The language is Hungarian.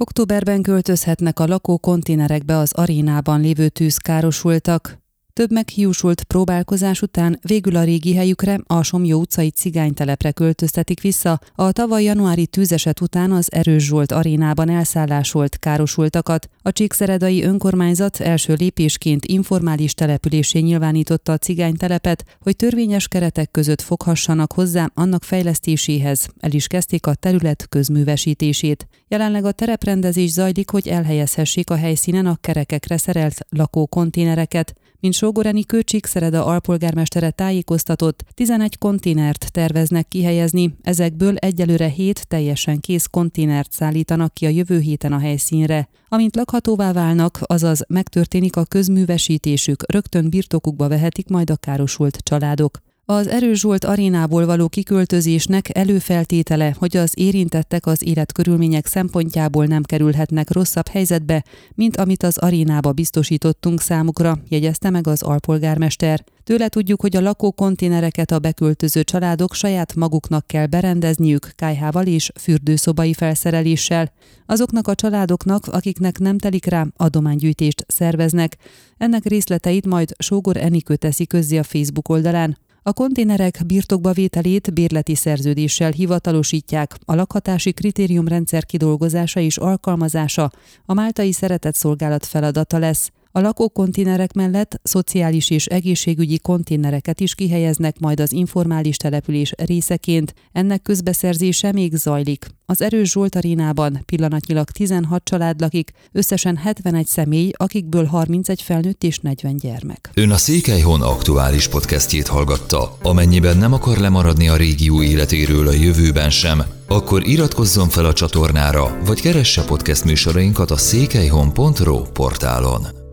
Októberben költözhetnek a lakókonténerekbe az arénában lévő tűzkárosultak. Több meghiúsult próbálkozás után végül a régi helyükre, a Somjó utcai cigánytelepre költöztetik vissza a tavaly januári tűzeset után az Erős Zsolt arénában elszállásolt károsultakat. A Csíkszeredai önkormányzat első lépésként informális településé nyilvánította a cigánytelepet, hogy törvényes keretek között foghassanak hozzá annak fejlesztéséhez. El is kezdték a terület közművesítését. Jelenleg a tereprendezés zajlik, hogy elhelyezhessék a helyszínen a kerekekre szerelt lakókonténereket. Mint Sógoreni Szereda alpolgármestere tájékoztatott, 11 konténert terveznek kihelyezni, ezekből egyelőre 7 teljesen kész konténert szállítanak ki a jövő héten a helyszínre. Amint lakhatóvá válnak, azaz megtörténik a közművesítésük, rögtön birtokukba vehetik majd a károsult családok. Az Erős arénából való kiköltözésnek előfeltétele, hogy az érintettek az életkörülmények szempontjából nem kerülhetnek rosszabb helyzetbe, mint amit az arénába biztosítottunk számukra, jegyezte meg az alpolgármester. Tőle tudjuk, hogy a lakókonténereket a beköltöző családok saját maguknak kell berendezniük kájhával és fürdőszobai felszereléssel. Azoknak a családoknak, akiknek nem telik rá, adománygyűjtést szerveznek. Ennek részleteit majd Sógor Enikő teszi közzé a Facebook oldalán. A konténerek birtokba vételét bérleti szerződéssel hivatalosítják, a lakhatási kritériumrendszer kidolgozása és alkalmazása a Máltai Szeretett Szolgálat feladata lesz. A lakókonténerek mellett szociális és egészségügyi konténereket is kihelyeznek majd az informális település részeként. Ennek közbeszerzése még zajlik. Az Erős Zsolt arénában pillanatnyilag 16 család lakik, összesen 71 személy, akikből 31 felnőtt és 40 gyermek. Ön a Székelyhon aktuális podcastjét hallgatta. Amennyiben nem akar lemaradni a régió életéről a jövőben sem, akkor iratkozzon fel a csatornára, vagy keresse podcast műsorainkat a székelyhon.pro portálon.